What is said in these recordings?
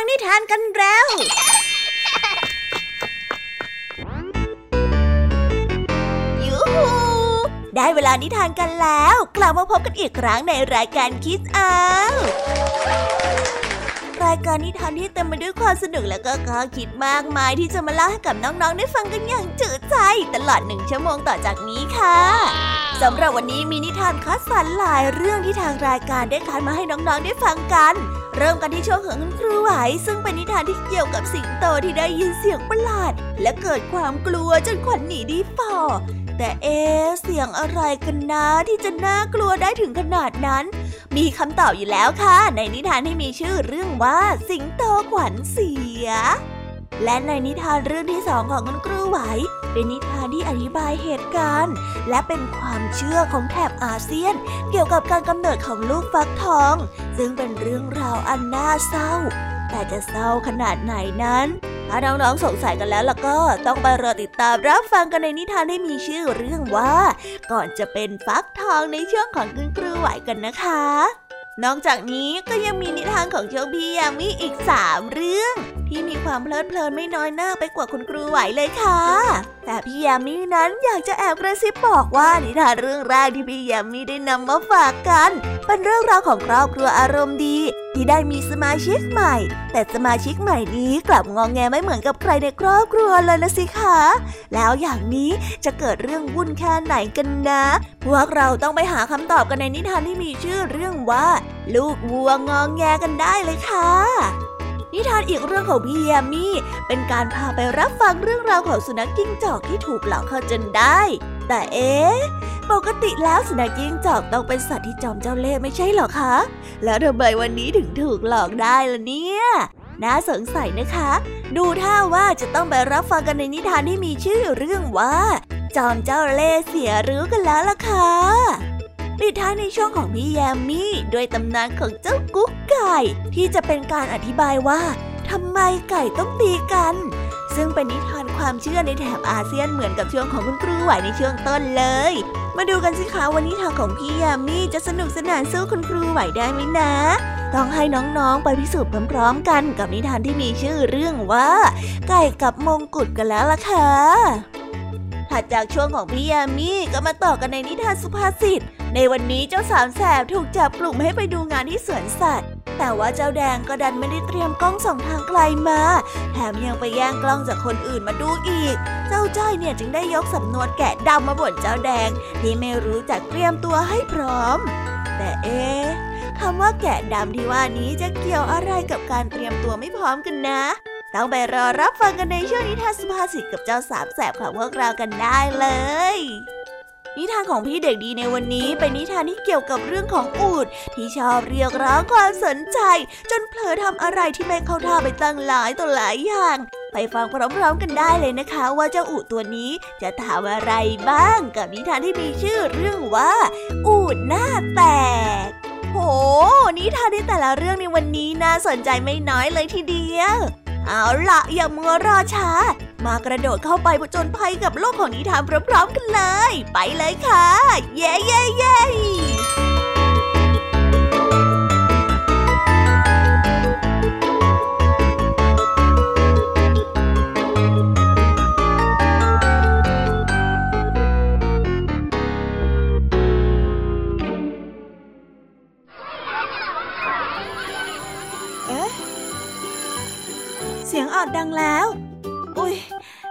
ฟังนิทานกันแล้ว ยูฮู ได้เวลานิทานกันแล้ว กลับมาพบกันอีกครั้งในรายการคิสอารายการนิทานที่เต็มไปด้วยความสนุกและก็ข้อคิดมากมายที่จะมาเล่าให้กับน้องๆ ได้ฟังกันอย่างจืดใจ ตลอดหนึ่งชั่วโมงต่อจากนี้ค่ะสำหรับวันนี้มีนิทานคัดสรรหลายเรื่องที่ทางรายการได้คัดมาให้น้องๆ ได้ฟังกัน เริ่มกันที่ช่วงของคุณครูไหวซึ่งเป็นนิทานที่เกี่ยวกับสิงโตที่ได้ยินเสียงประหลาด และเกิดความกลัวจนขวัญหนีดีฝ่อแต่เอ๊เสียงอะไรกันนะที่จะน่ากลัวได้ถึงขนาดนั้น มีคำตอบอยู่แล้วค่ะ ในนิทานที่มีชื่อเรื่องว่าสิงโตขวัญเสีย และในนิทานเรื่องที่สองของคุณครูไหว เป็นนิทานที่อธิบายเหตุการณ์ และเป็นความเชื่อของแถบอาเซียน เกี่ยวกับการกำเนิดของลูกฟักทอง ซึ่งเป็นเรื่องราวอันน่าเศร้า แต่จะเศร้าขนาดไหนนั้นถ้าน้องๆสงสัยกันแล้วล่ะก็ต้องไปรอติดตามรับฟังกันในนิทานที่มีชื่อเรื่องว่า ก่อนจะเป็นฟักทองในช่วงของคุณครูไหวกันนะคะ นอกจากนี้ก็ยังมีนิทานของเจ้าพี่ยามีอีกสามเรื่อง ที่มีความเพลิดเพลินไม่น้อยหน้าไปกว่าคุณครูไหวเลยค่ะ แต่พี่ยามีนั้นอยากจะแอบกระซิบบอกว่านิทานเรื่องแรกที่พี่ยามีได้นำมาฝากกัน เป็นเรื่องราวของครอบครัวอารมณ์ดี ที่ได้มีสมาชิกใหม่ แต่สมาชิกใหม่นี้กลับงองแงไม่เหมือนกับใครในครอบครัวเลยนะสิคะ แล้วอย่างนี้จะเกิดเรื่องวุ่นแค่ไหนกันนะ พวกเราต้องไปหาคำตอบกันในนิทานที่มีชื่อเรื่องว่า ลูกวัวงองแงกันได้เลยค่ะนิทานอีกเรื่องของพี่ยามี่เป็นการพาไปรับฟังเรื่องราวของสุนัขจิ้งจอกที่ถูกหลอกเข้าจนได้ แต่เอ๊ ปกติแล้วสุนัขจิ้งจอกต้องเป็นสัตว์ที่จอมเจ้าเล่ห์ไม่ใช่หรอคะ แล้วทำไมวันนี้ถึงถูกหลอกได้ล่ะเนี่ยน่าสงสัยนะคะ ดูท่าว่าจะต้องไปรับฟังกันในนิทานที่มีชื่อเรื่องว่า จอมเจ้าเล่ห์เสียรู้กันแล้วล่ะค่ะปิดท้ายในช่วงของพี่แยมมี่ด้วยตำนานของเจ้ากุ๊กไก่ ที่จะเป็นการอธิบายว่าทำไมไก่ต้องตีกัน ซึ่งเป็นนิทานความเชื่อในแถบอาเซียนเหมือนกับช่วงของคุณครูไหวในช่วงต้นเลย มาดูกันสิคะวันนี้ทางของพี่ยามีจะสนุกสนานสู้คุณครูไหวได้ไหมนะ ต้องให้น้องๆไปพิสูจน์พร้อมๆกันกับนิทานที่มีชื่อเรื่องว่า ไก่กับมงกุฎกันแล้วล่ะค่ะถัดจากช่วงของพี่ยามีก็มาต่อกันในนิทานสุภาษิต ในวันนี้เจ้าสามแสบถูกจับกลุ่มให้ไปดูงานที่สวนสัตว์ แต่ว่าเจ้าแดงก็ดันไม่ได้เตรียมกล้องส่องทางไกลมา แถมยังไปแย่งกล้องจากคนอื่นมาดูอีก เจ้าจ้อยเนี่ยจึงได้ยกสำนวนแกะดำมาบ่นเจ้าแดง ที่ไม่รู้จักเตรียมตัวให้พร้อม แต่เอ๊ะคำว่าแกะดำที่ว่านี้จะเกี่ยวอะไรกับการเตรียมตัวไม่พร้อมกันนะต้องไปรอรับฟังกันในช่วงนิทานสุภาษิตกับเจ้าสามแสบของพวกเรากันได้เลย นิทานของพี่เด็กดีในวันนี้เป็นนิทานที่เกี่ยวกับเรื่องของอูดที่ชอบเรียกร้องความสนใจ จนเผลอทำอะไรที่ไม่เข้าท่าไปตั้งหลายต่อหลายอย่าง ไปฟังพร้อมๆกันได้เลยนะคะ ว่าเจ้าอูดตัวนี้จะถามอะไรบ้างกับนิทานที่มีชื่อเรื่องว่า อูดหน้าแตกโห นิทานในแต่ละเรื่องในวันนี้น่าสนใจไม่น้อยเลยทีเดียว เอาละอย่ามัวรอช้า มากระโดดเข้าไปผจญภัยกับโลกของนิทานพร้อมๆกันเลย ไปเลยค่ะ เย้เย้เย้อดดังแล้ว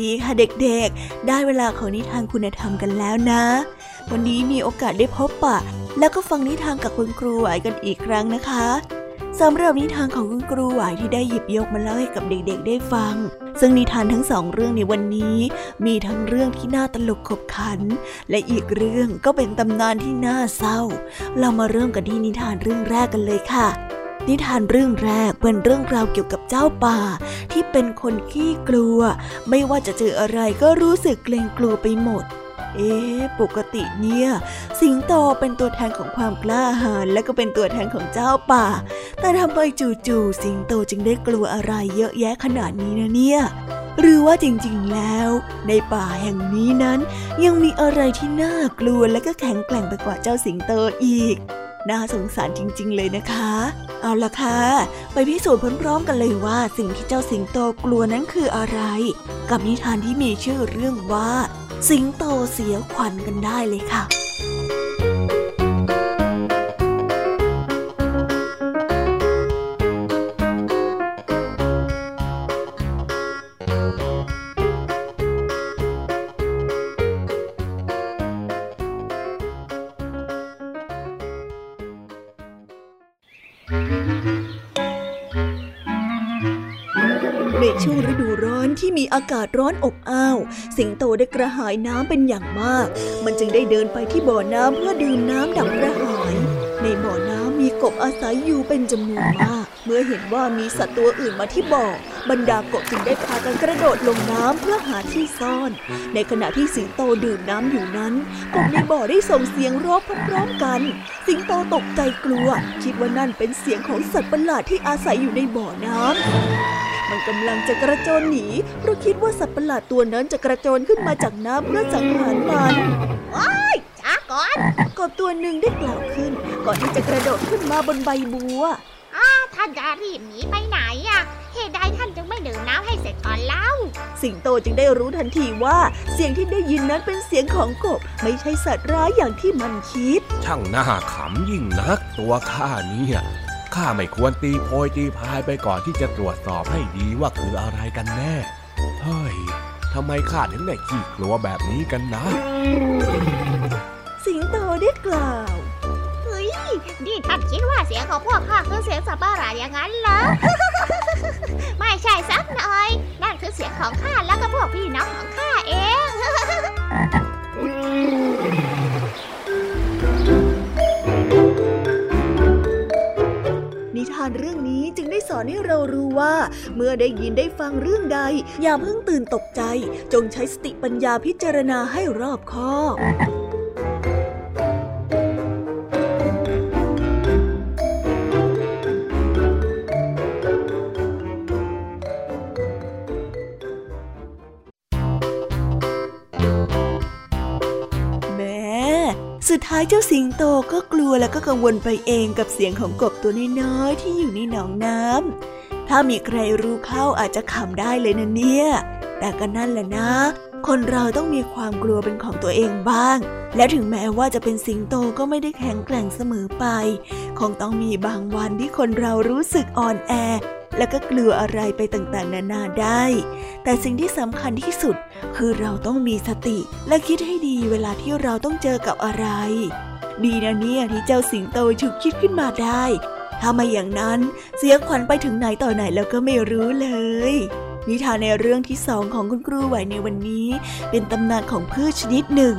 ดีค่ะเด็กๆ ได้เวลาของนิทานคุณธรรมกันแล้วนะ วันนี้มีโอกาสได้พบปะ แล้วก็ฟังนิทานกับคุณครูไหวกันอีกครั้งนะคะสำหรับนิทานของคุณครูไหวที่ได้หยิบยกมาเล่าให้กับเด็กๆ ได้ฟัง ซึ่งนิทานทั้งสองเรื่องในวันนี้ มีทั้งเรื่องที่น่าตลกขบขัน และอีกเรื่องก็เป็นตำนานที่น่าเศร้า เรามาเริ่มกันที่นิทานเรื่องแรกกันเลยค่ะ นิทานเรื่องแรกเป็นเรื่องราวเกี่ยวกับเจ้าป่า ที่เป็นคนขี้กลัว ไม่ว่าจะเจออะไรก็รู้สึกเกรงกลัวไปหมด เอ๊ปกติเนี่ย สิงโตเป็นตัวแทนของความกล้าหาญและก็เป็นตัวแทนของเจ้าป่า แต่ทำไมจู่ๆสิงโตจึงได้กลัวอะไรเยอะแยะขนาดนี้นะเนี่ยหรือว่าจริงๆ แล้ว ในป่าแห่งนี้นั้น ยังมีอะไรที่น่ากลัวและก็แข็งแกร่งไปกว่าเจ้าสิงโตอีก น่าสงสารจริงๆ เลยนะคะ เอาละค่ะ ไปพิสูจน์พร้อมๆกันเลยว่าสิ่งที่เจ้าสิงโตกลัวนั้นคืออะไร กับนิทานที่มีชื่อเรื่องว่า สิงโตเสียขวัญกันได้เลยค่ะ อากาศร้อนอบอ้าว สิงโตได้กระหายน้ำเป็นอย่างมาก มันจึงได้เดินไปที่บ่อน้ำเพื่อดื่มน้ำดับกระหาย ในบ่อน้ำมีกบอาศัยอยู่เป็นจำนวนมาก เมื่อเห็นว่ามีสัตว์ตัวอื่นมาที่บ่อบรรดากบจึงได้พากันกระโดดลงน้ำเพื่อหาที่ซ่อน ในขณะที่สิงโตดื่มน้ำอยู่นั้นกบในบ่อได้ส่งเสียงร้องพร้อมๆกัน สิงโตตกใจกลัว คิดว่านั่นเป็นเสียงของสัตว์ประหลาดที่อาศัยอยู่ในบ่อน้ำ มันกำลังจะกระโจนหนีเพราะคิดว่าสัตว์ประหลาดตัวนั้นจะกระโจนขึ้นมาจากน้ำเพื่อสังหารมันว้ายช้าก่อนกบตัวหนึ่งได้กล่าวขึ้น ก่อนที่จะกระโดดขึ้นมาบนใบบัวอ้าท่านจะรีบหนีไปไหนอะเหตุใดท่านจึงไม่ดื่มน้ำให้เสร็จก่อนเล่า สิงโตจึงได้รู้ทันทีว่าเสียงที่ได้ยินนั้นเป็นเสียงของกบ ไม่ใช่สัตว์ร้ายอย่างที่มันคิด ช่างน่าขำยิ่งนักตัวข้านี่ ข้าไม่ควรตีโพยตีพายไปก่อนที่จะตรวจสอบให้ดีว่าคืออะไรกันแน่ เฮ้ยทำไมข้าถึงได้ขี้กลัวแบบนี้กันนะ สิงโตได้กล่าวเฮ้ยนี่ท่านคิดว่าเสียงของพวกข้าคือเสียงสัตว์ประหลาดอย่างนั้นเหรอ ไม่ใช่สักหน่อย นั่นคือเสียงของข้าแล้วก็พวกพี่น้องของข้าเองานเรื่องนี้จึงได้สอนให้เรารู้ว่า เมื่อได้ยินได้ฟังเรื่องใด อย่าเพิ่งตื่นตกใจ จงใช้สติปัญญาพิจารณาให้รอบคอบ สุดท้ายเจ้าสิงโตก็กลัวแล้วก็กังวลไปเองกับเสียงของกบตัวน้อยๆที่อยู่ในหนองน้ำถ้ามีใครรู้เข้าอาจจะขำได้เลยนะเนี่ย แต่ก็นั่นแหละนะ คนเราต้องมีความกลัวเป็นของตัวเองบ้าง และถึงแม้ว่าจะเป็นสิงโตก็ไม่ได้แข็งแกร่งเสมอไป คงต้องมีบางวันที่คนเรารู้สึกอ่อนแอ แล้วก็กลัวอะไรไปต่างๆ นานาได้ แต่สิ่งที่สำคัญที่สุด คือเราต้องมีสติ และคิดให้ดีเวลาที่เราต้องเจอกับอะไร ดีนะเนี่ยที่เจ้าสิงโตฉุกคิดขึ้นมาได้ ถ้าไม่อย่างนั้นเสียขวัญไปถึงไหนต่อไหนแล้วก็ไม่รู้เลยนิทานในเรื่องที่สองของคุณครูไหวในวันนี้ เป็นตำนานของพืชชนิดหนึ่ง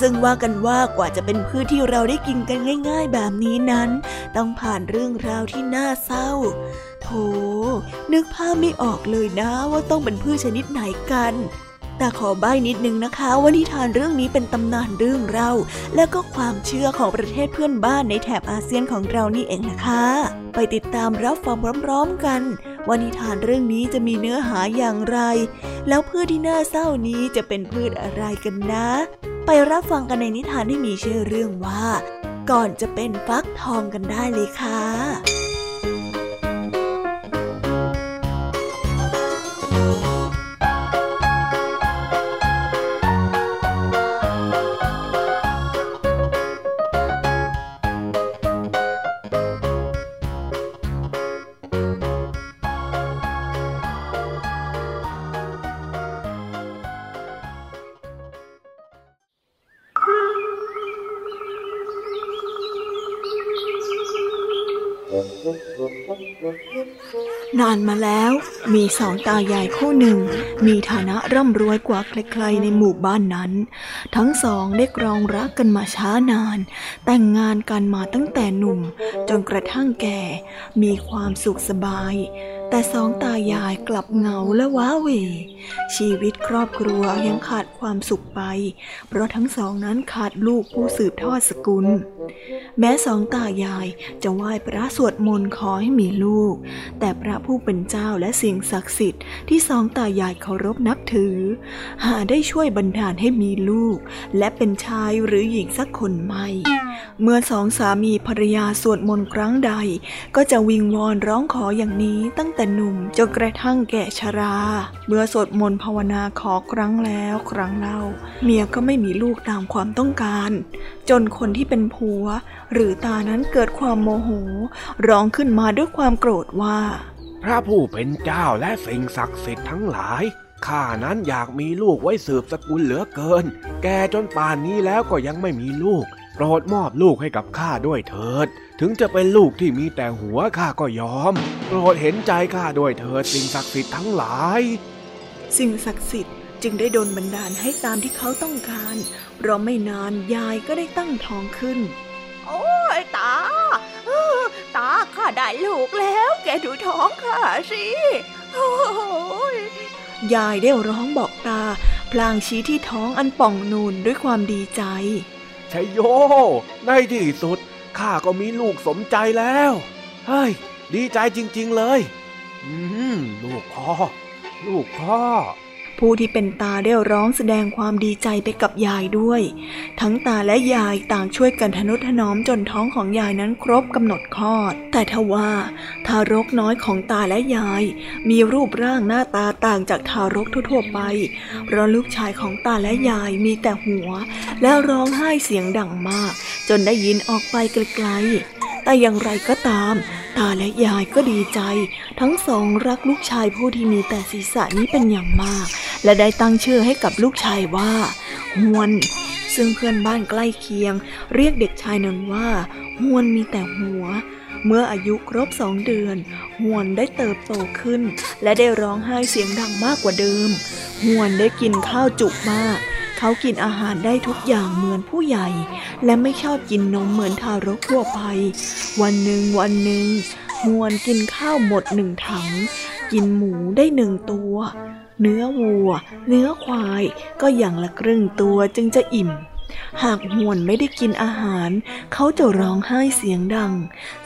ซึ่งว่ากันว่ากว่าจะเป็นพืชที่เราได้กินกันง่ายๆ แบบนี้นั้น ต้องผ่านเรื่องราวที่น่าเศร้าโธ่นึกภาพไม่ออกเลยนะว่าต้องเป็นพืชชนิดไหนกันแต่ขอใบ้นิดนึงนะคะว่านิทานเรื่องนี้เป็นตำนานเรื่องเรา และก็ความเชื่อของประเทศเพื่อนบ้านในแถบอาเซียนของเรานี่เองนะคะ ไปติดตามรับฟังพร้อมๆกัน ว่านิทานเรื่องนี้จะมีเนื้อหาอย่างไร แล้วพืชที่น่าเศร้านี้จะเป็นพืชอะไรกันนะ ไปรับฟังกันในนิทานที่มีชื่อเรื่องว่า ก่อนจะเป็นฟักทองกันได้เลยค่ะ แล้ว มีสองตายายคู่หนึ่ง มีฐานะร่ำรวยกว่าใครๆในหมู่บ้านนั้น ทั้งสองได้กรองรักกันมาช้านาน แต่งงานกันมาตั้งแต่หนุ่ม จนกระทั่งแก่ มีความสุขสบาย แต่สองตายายกลับเหงาและว้าเหวชีวิตครอบครัวยังขาดความสุขไป เพราะทั้งสองนั้นขาดลูกผู้สืบทอดสกุล แม้สองตายายจะไหว้พระสวดมนต์ขอให้มีลูก แต่พระผู้เป็นเจ้าและสิ่งศักดิ์สิทธิ์ที่สองตายายเคารพนับถือ หาได้ช่วยบันดาลให้มีลูก และเป็นชายหรือหญิงสักคนไม่ เมื่อสองสามีภรรยาสวดมนต์ครั้งใด ก็จะวิงวอนร้องขออย่างนี้ตั้งแต่หนุ่มจนกระทั่งแก่ชรา เมื่อสวดมนต์ภาวนาขอครั้งแล้วครั้งเล่า เมียก็ไม่มีลูกตามความต้องการ จนคนที่เป็นผัว หรือตานั้นเกิดความโมโห ร้องขึ้นมาด้วยความโกรธว่า พระผู้เป็นเจ้าและสิ่งศักดิ์สิทธิ์ทั้งหลายข้านั้นอยากมีลูกไว้สืบสกุลเหลือเกิน แกจนป่านนี้แล้วก็ยังไม่มีลูก โปรดมอบลูกให้กับข้าด้วยเถิด ถึงจะเป็นลูกที่มีแต่หัวข้าก็ยอม โปรดเห็นใจข้าด้วยเถิดสิ่งศักดิ์สิทธิ์ทั้งหลาย สิ่งศักดิ์สิทธิ์จึงได้ดลบันดาลให้ตามที่เขาต้องการ เพราะไม่นานยายก็ได้ตั้งท้องขึ้น โอ้ยตาตาข้าได้ลูกแล้ว แกดูท้องข้าสิโอ้ยยายได้ร้องบอกตา พลางชี้ที่ท้องอันป่องนูนด้วยความดีใจชัยโย ในที่สุด ข้าก็มีลูกสมใจแล้ว เฮ้ย ดีใจจริง ๆเลย อืม ลูกพ่อ ลูกพ่อ ผู้ที่เป็นตาได้ร้องแสดงความดีใจไปกับยายด้วย ทั้งตาและยายต่างช่วยกันทนุถนอมจนท้องของยายนั้นครบกำหนดคลอด แต่ทว่า ทารกน้อยของตาและยาย มีรูปร่างหน้าตาต่างจากทารกทั่วไป เพราะลูกชายของตาและยายมีแต่หัว และร้องไห้เสียงดังมาก จนได้ยินออกไปไกลๆ แต่อย่างไรก็ตาม ตาและยายก็ดีใจ ทั้งสองรักลูกชายผู้ที่มีแต่ศีรษะนี้เป็นอย่างมาก และได้ตั้งชื่อให้กับลูกชายว่าฮวน ซึ่งเพื่อนบ้านใกล้เคียง เรียกเด็กชายนั้นว่าฮวนมีแต่หัวเมื่ออายุครบสองเดือนฮวนได้เติบโตขึ้น และได้ร้องไห้เสียงดังมากกว่าเดิมฮวนได้กินข้าวจุกมาก เขากินอาหารได้ทุกอย่างเหมือนผู้ใหญ่ และไม่ชอบกินนมเหมือนทารกทั่วไป วันหนึ่งวันหนึ่งฮวนกินข้าวหมดหนึ่งถัง กินหมูได้หนึ่งตัว เนื้อวัว เนื้อควายก็อย่างละครึ่งตัวจึงจะอิ่มหากหวนไม่ได้กินอาหาร เขาจะร้องไห้เสียงดัง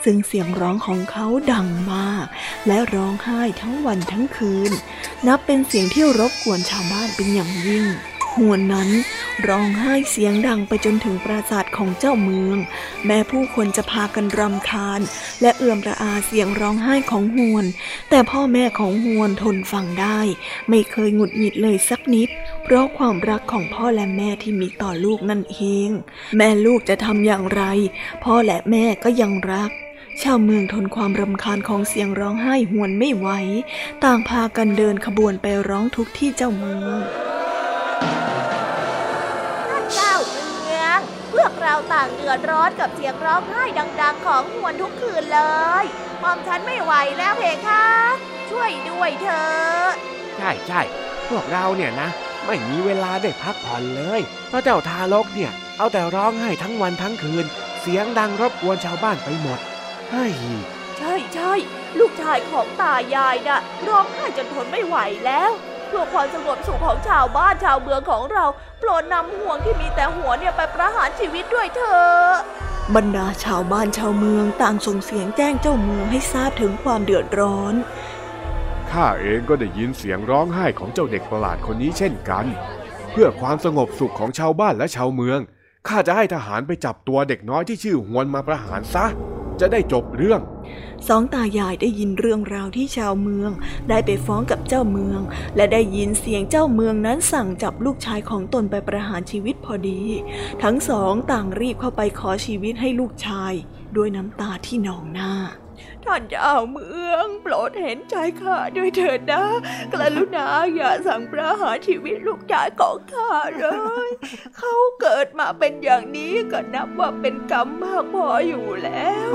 ซึ่งเสียงร้องของเขาดังมาก และร้องไห้ทั้งวันทั้งคืน นับเป็นเสียงที่รบกวนชาวบ้านเป็นอย่างยิ่ง หวนนั้นร้องไห้เสียงดังไปจนถึงปราสาทของเจ้าเมือง แม้ผู้คนจะพากันรำคาญ และเอื่อมระอาเสียงร้องไห้ของหวน แต่พ่อแม่ของหวนทนฟังได้ ไม่เคยหงุดหงิดเลยสักนิด เพราะความรักของพ่อและแม่ที่มีต่อลูกนั่นเอง แม่ลูกจะทำอย่างไร พ่อและแม่ก็ยังรักชาวเมืองทนความรำคาญของเสียงร้องไห้หวนไม่ไหว ต่างพากันเดินขบวนไปร้องทุกที่เจ้าเมือง ต่างเดือดร้อนกับเสียงร้องไห้ดัง ๆ ของหวนทุกคืนเลยมอมฉันไม่ไหวแล้วเพคะ ช่วยด้วยเถอะใช่ใช่พวกเราเนี่ยนะ ไม่มีเวลาได้พักผ่อนเลย เพราะเจ้าทารกเนี่ย เอาแต่ร้องไห้ทั้งวันทั้งคืน เสียงดังรบกวนชาวบ้านไปหมดเฮ้ยใช่ใช่ลูกชายของตายายนะ่ะร้องไห้จนทนไม่ไหวแล้ว เพื่อความสงบสุขของชาวบ้านชาวเมืองของเรา โปรดนำห่วงที่มีแต่หัวเนี่ยไปประหารชีวิตด้วยเถอะบรรดาชาวบ้านชาวเมืองต่างส่งเสียงแจ้งเจ้าเมืองให้ทราบถึงความเดือดร้อนข้าเองก็ได้ยินเสียงร้องไห้ของเจ้าเด็กประหลาดคนนี้เช่นกัน เพื่อความสงบสุขของชาวบ้านและชาวเมืองข้าจะให้ทหารไปจับตัวเด็กน้อยที่ชื่อหวนมาประหารซะ จะได้จบเรื่อง สองตายายได้ยินเรื่องราวที่ชาวเมือง ได้ไปฟ้องกับเจ้าเมือง และได้ยินเสียงเจ้าเมืองนั้นสั่งจับลูกชายของตนไปประหารชีวิตพอดี ทั้งสองต่างรีบเข้าไปขอชีวิตให้ลูกชาย ด้วยน้ำตาที่นองหน้า ท่านเจ้าเมือง โปรดเห็นใจข้าด้วยเถิดนะ กรุณาอย่าสั่งประหารชีวิตลูกชายของข้าเลย เขาเกิดมาเป็นอย่างนี้ก็นับว่าเป็นกรรมมากพออยู่แล้ว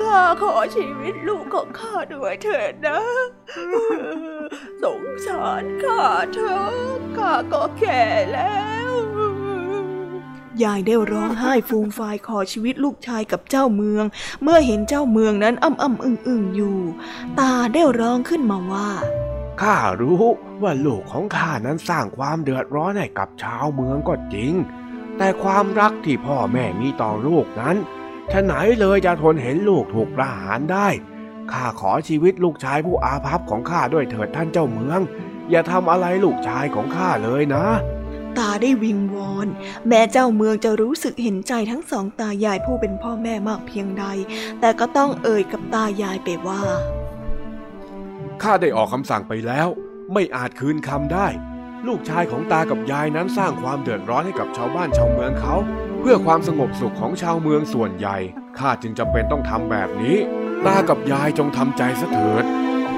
ข้าขอชีวิตลูกของข้าด้วยเถิดนะ สงสารข้าเถอะข้าก็แก่แล้ว ยายได้ร้องไห้ฟูมฟายขอชีวิตลูกชายกับเจ้าเมือง เมื่อเห็นเจ้าเมืองนั้นอ้ำอ้ำอึ่งอึ่งอยู่ ตาได้ร้องขึ้นมาว่าข้ารู้ว่าลูกของข้านั้นสร้างความเดือดร้อนให้กับชาวเมืองก็จริง แต่ความรักที่พ่อแม่มีต่อลูกนั้นฉไหนเลยจะทนเห็นลูกถูกประหารได้ข้าขอชีวิตลูกชายผู้อาภัพของข้าด้วยเถิดท่านเจ้าเมือง อย่าทำอะไรลูกชายของข้าเลยนะ ตาได้วิงวอน แม้เจ้าเมืองจะรู้สึกเห็นใจทั้งสองตายายผู้เป็นพ่อแม่มากเพียงใด แต่ก็ต้องเอ่ยกับตายายไปว่า ข้าได้ออกคำสั่งไปแล้ว ไม่อาจคืนคำได้ ลูกชายของตากับยายนั้นสร้างความเดือดร้อนให้กับชาวบ้านชาวเมืองเขา เพื่อความสงบสุขของชาวเมืองส่วนใหญ่ ข้าจึงจำเป็นต้องทำแบบนี้ ตากับยายจงทำใจซะเถิด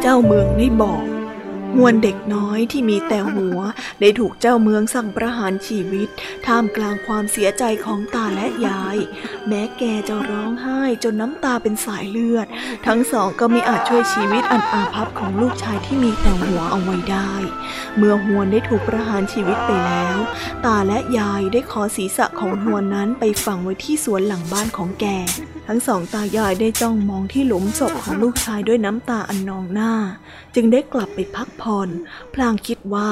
เจ้าเมืองได้บอก มวลเด็กน้อยที่มีแต่หัว ได้ถูกเจ้าเมืองสั่งประหารชีวิต ท่ามกลางความเสียใจของตาและยาย แม้แกจะร้องไห้จนน้ำตาเป็นสายเลือด ทั้งสองก็ไม่อาจช่วยชีวิตอันอาภัพของลูกชายที่มีแต่หัวเอาไว้ได้ เมื่อหวนได้ถูกประหารชีวิตไปแล้ว ตาและยายได้ขอศีรษะของหวนนั้นไปฝังไว้ที่สวนหลังบ้านของแก ทั้งสองตายายได้จ้องมองที่หลุมศพของลูกชายด้วยน้ำตาอันนองหน้า จึงได้กลับไปพักผ่อนพลางคิดว่า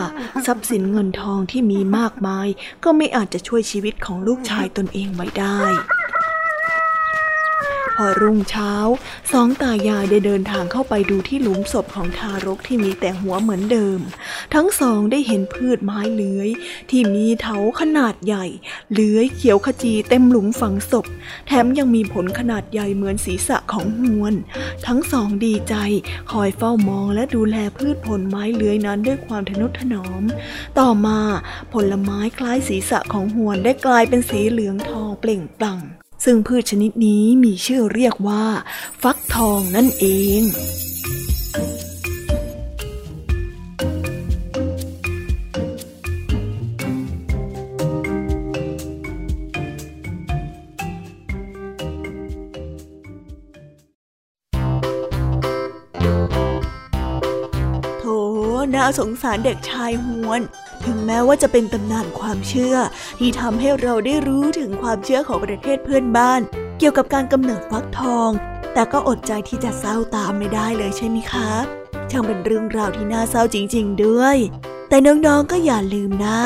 ทรัพย์สินเงินทองที่มีมากมาย ก็ไม่อาจจะช่วยชีวิตของลูกชายตนเองไว้ได้ พอรุ่งเช้าสองตายายได้เดินทางเข้าไปดูที่หลุมศพของทารกที่มีแต่หัวเหมือนเดิม ทั้งสองได้เห็นพืชไม้เลื้อย ที่มีเถาขนาดใหญ่ เลื้อยเขียวขจีเต็มหลุมฝังศพ แถมยังมีผลขนาดใหญ่เหมือนศีรษะของหวน ทั้งสองดีใจ คอยเฝ้ามองและดูแลพืชผลไม้เลื้อยนั้นด้วยความทนุถนอม ต่อมาผลไม้คล้ายศีรษะของหวนได้กลายเป็นสีเหลืองทองเปล่งปลั่ง ซึ่งพืชชนิดนี้มีชื่อเรียกว่า ฟักทองนั่นเอง น่าสงสารเด็กชายฮวน ถึงแม้ว่าจะเป็นตำนานความเชื่อ ที่ทำให้เราได้รู้ถึงความเชื่อของประเทศเพื่อนบ้าน เกี่ยวกับการกำเนิดฟักทอง แต่ก็อดใจที่จะเศร้าตามไม่ได้เลยใช่ไหมคะช่างเป็นเรื่องราวที่น่าเศร้าจริง ๆ ด้วย แต่น้องๆก็อย่าลืมนะ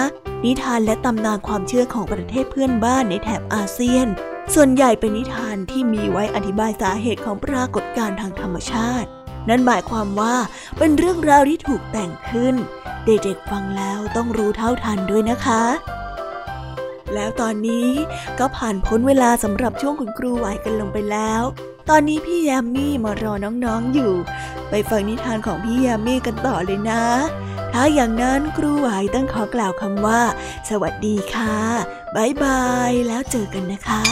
นิทานและตำนานความเชื่อของประเทศเพื่อนบ้านในแถบอาเซียน ส่วนใหญ่เป็นนิทานที่มีไว้อธิบายสาเหตุของปรากฏการณ์ทางธรรมชาติ นั่นหมายความว่าเป็นเรื่องราวที่ถูกแต่งขึ้น เด็กๆฟังแล้วต้องรู้เท่าทันด้วยนะคะ แล้วตอนนี้ก็ผ่านพ้นเวลาสำหรับช่วงคุณครูไหวกันลงไปแล้ว ตอนนี้พี่แยมมี่มารอน้องๆอยู่ ไปฟังนิทานของพี่แยมมี่กันต่อเลยนะ ถ้าอย่างนั้นครูไหวต้องขอกล่าวคำว่า สวัสดีค่ะบ๊ายบายแล้วเจอกันนะคะ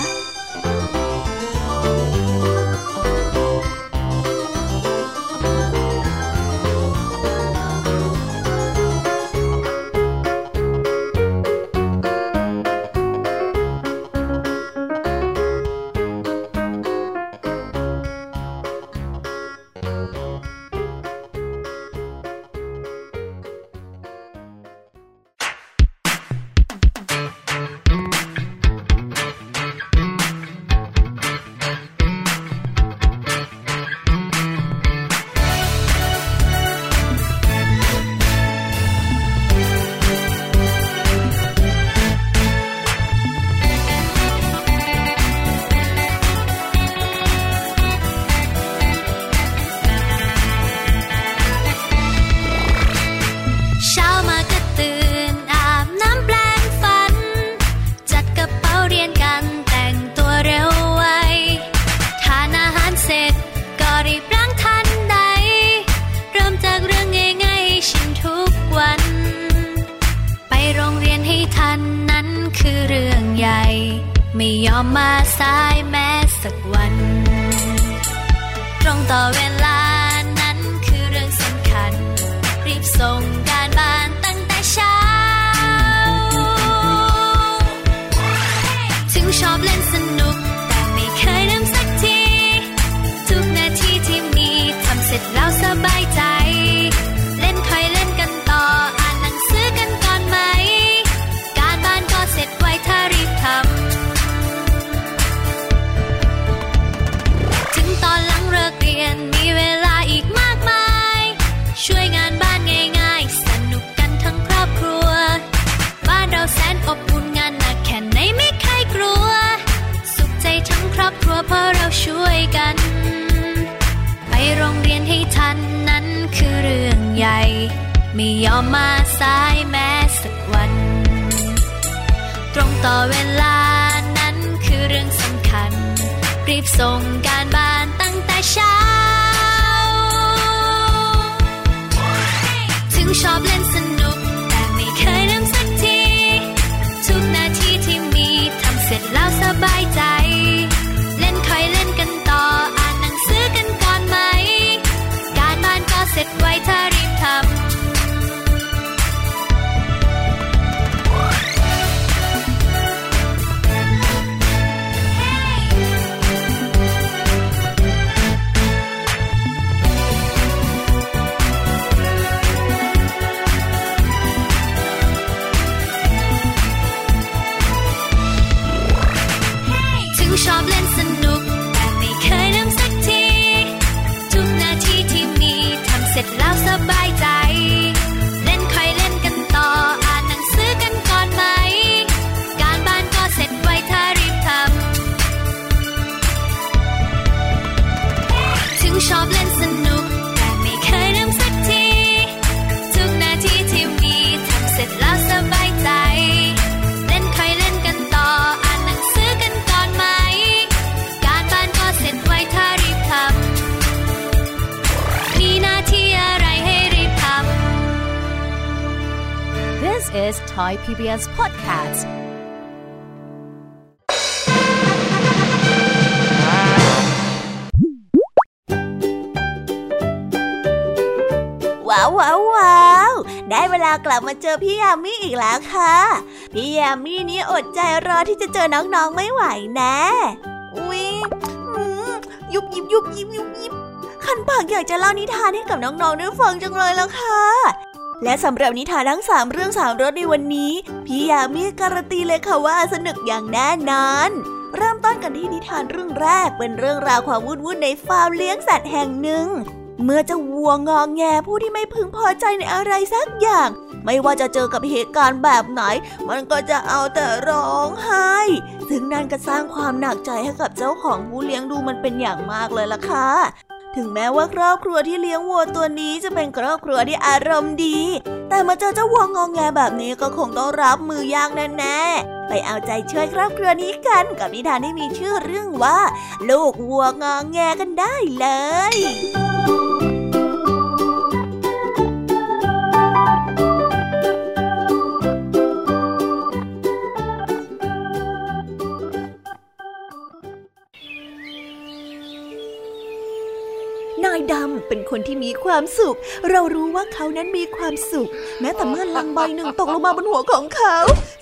มี่นี้อดใจรอที่จะเจอน้องๆไม่ไหวแน่อุ๊ยยุบยิบยุบยิบยุบยิบขันปากอยากจะเล่านิทานให้กับน้องๆได้ฟังจังเลยแล้วค่ะ และสำหรับนิทานทั้งสามเรื่องสามรสในวันนี้ พี่ยามีการันตีเลยค่ะว่าสนุกอย่างแน่นอนเริ่มต้นกันที่นิทานเรื่องแรกเป็นเรื่องราวความวุ่นวุ่นในฟาร์มเลี้ยงสัตว์แห่งหนึ่ง เมื่อเจ้าวัวงองแงผู้ที่ไม่พึงพอใจในอะไรสักอย่าง ไม่ว่าจะเจอกับเหตุการณ์แบบไหน มันก็จะเอาแต่ร้องไห้ซึ่งนั่นก็สร้างความหนักใจให้กับเจ้าของผู้เลี้ยงดูมันเป็นอย่างมากเลยล่ะค่ะถึงแม้ว่าครอบครัวที่เลี้ยงวัวตัวนี้จะเป็นครอบครัวที่อารมณ์ดี แต่มาเจอเจ้าวัวงองแงแบบนี้ก็คงต้องรับมือยากแน่ๆ ไปเอาใจช่วยครอบครัวนี้กันกับนิทานที่มีชื่อเรื่องว่า ลูกวัวงองแงกันได้เลย เป็นคนที่มีความสุข เรารู้ว่าเขานั้นมีความสุข แม้แต่เมื่อลังใบหนึ่งตกลงมาบนหัวของเขา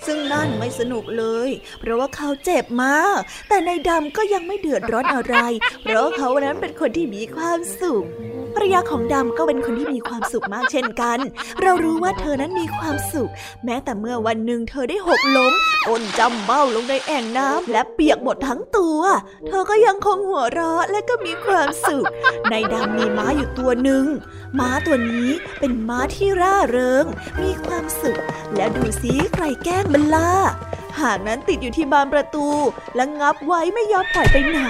ซึ่งนั่นไม่สนุกเลย เพราะว่าเขาเจ็บมาก แต่ในดำก็ยังไม่เดือดร้อนอะไร เพราะเขานั้นเป็นคนที่มีความสุขภรรยาของดำก็เป็นคนที่มีความสุขมากเช่นกัน เรารู้ว่าเธอนั้นมีความสุข แม้แต่เมื่อวันหนึ่งเธอได้หกล้มก้นจำเบ้าลงในแอ่งน้ำและเปียกหมดทั้งตัว เธอก็ยังคงหัวเราะและก็มีความสุข ในดำมีม้าอยู่ตัวหนึ่ง ม้าตัวนี้เป็นม้าที่ร่าเริง มีความสุข และดูสิใครแกล้งมันล่ะ หางนั้นติดอยู่ที่บานประตู และงับไว้ไม่ยอมปล่อยไปไหน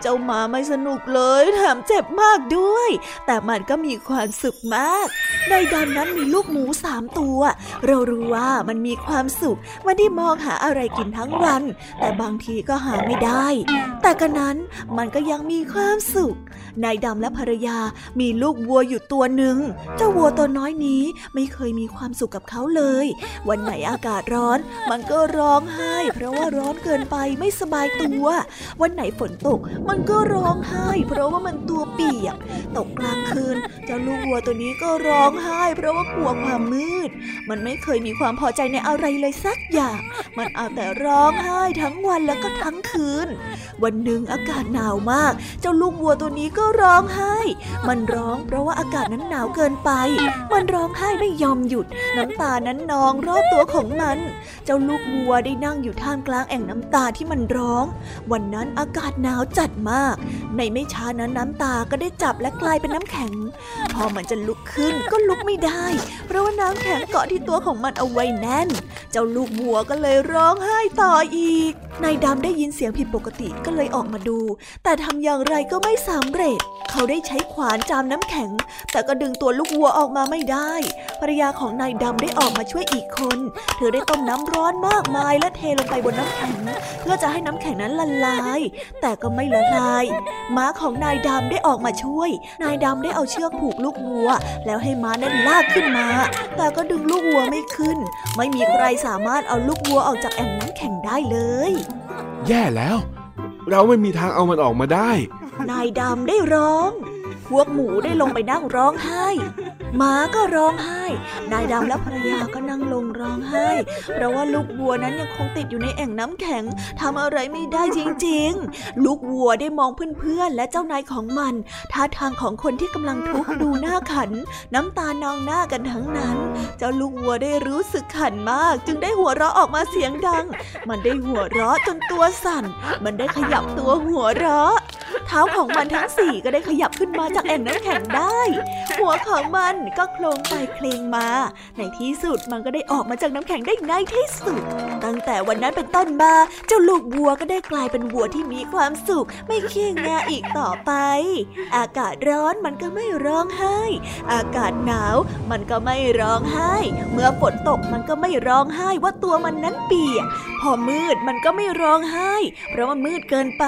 เจ้าหมาไม่สนุกเลยแถมเจ็บมากด้วย แต่มันก็มีความสุขมาก ในดำนั้นมีลูกหมูสามตัว เรารู้ว่ามันมีความสุข มันที่มองหาอะไรกินทั้งวัน แต่บางทีก็หาไม่ได้ แต่กันนั้นมันก็ยังมีความสุข นายดำและภรรยามีลูกวัวอยู่ตัวหนึ่ง เจ้าวัวตัวน้อยนี้ไม่เคยมีความสุขกับเขาเลย วันไหนอากาศร้อน มันก็ร้ององไห้ เพราะว่าร้อนเกินไปไม่สบายตัว วันไหนฝนตก มันก็ร้องไห้ เพราะว่ามันตัวเปียก ตกกลางคืนเจ้าลูกวัวตัวนี้ก็ร้องไห้ เพราะว่ากลัวความมืด มันไม่เคยมีความพอใจในอะไรเลยสักอย่าง มันเอาแต่ร้องไห้ทั้งวันแล้วก็ทั้งคืน วันหนึ่งอากาศหนาวมาก เจ้าลูกวัวตัวนี้ก็ร้องไห้ มันร้องเพราะว่าอากาศนั้นหนาวเกินไป มันร้องไห้ไม่ยอมหยุด น้ำตานั้นนองรอบตัวของมัน เจ้าลูกวัวได้นั่งอยู่ท่ามกลางแอ่งน้ำตาที่มันร้อง วันนั้นอากาศหนาวจัดมาก ในไม่ช้านั้นน้ำตาก็ได้จับและกลายเป็นน้ำแข็ง พอมันจะลุกขึ้นก็ลุกไม่ได้ เพราะว่าน้ำแข็งเกาะที่ตัวของมันเอาไว้แน่น เจ้าลูกวัวก็เลยร้องไห้ต่ออีกนายดำได้ยินเสียงผิดปกติก็เลยออกมาดู แต่ทำอย่างไรก็ไม่สำเร็จ เขาได้ใช้ขวานจามน้ำแข็ง แต่ก็ดึงตัวลูกวัวออกมาไม่ได้ ภรรยาของนายดำได้ออกมาช่วยอีกคน เธอได้ต้มน้ำร้อนมากมายและเทลงไปบนน้ำแข็ง เพื่อจะให้น้ำแข็งนั้นละลาย แต่ก็ไม่ละลาย ม้าของนายดำได้ออกมาช่วย นายดำได้เอาเชือกผูกลูกวัว แล้วให้ม้านั้นลากขึ้นมา แต่ก็ดึงลูกวัวไม่ขึ้น ไม่มีใครสามารถเอาลูกวัวออกจากแอ่งน้ำแข็งได้เลย แย่แล้ว เราไม่มีทางเอามันออกมาได้ นายดำได้ร้อง พวกหมูได้ลงไปนั่งร้องไห้ หมาก็ร้องไห้ นายดำและภรรยาก็นั่งลงร้องไห้ เพราะว่าลูกวัวนั้นยังคงติดอยู่ในแอ่งน้ำแข็งทำอะไรไม่ได้จริงๆ ลูกวัวได้มองเพื่อนๆและเจ้านายของมัน ท่าทางของคนที่กำลังทุกข์ดูหน้าขัน น้ำตานองหน้ากันทั้งนั้น เจ้าลูกวัวได้รู้สึกขันมาก จึงได้หัวเราะออกมาเสียงดัง มันได้หัวเราะจนตัวสั่น มันได้ขยับตัวหัวเราะ เท้าของมันทั้งสี่ก็ได้ขยับขึ้นมาจากแอ่งน้ำแข็งได้ หัวของมันก็โคลงไปเคลงมา ในที่สุดมันก็ได้ออกมาจากน้ำแข็งได้ในที่สุด ตั้งแต่วันนั้นเป็นต้นมาเจ้าลูกวัวก็ได้กลายเป็นวัวที่มีความสุข ไม่เคียงงาอีกต่อไป อากาศร้อนมันก็ไม่ร้องไห้ อากาศหนาวมันก็ไม่ร้องไห้ เมื่อฝนตกมันก็ไม่ร้องไห้ว่าตัวมันนั้นเปียก พอมืดมันก็ไม่ร้องไห้ เพราะมันมืดเกินไป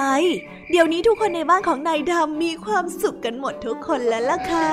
เดี๋ยวนี้ทุกคนในบ้านของนายดำมีความสุขกันหมดทุกคนแล้วล่ะค่ะ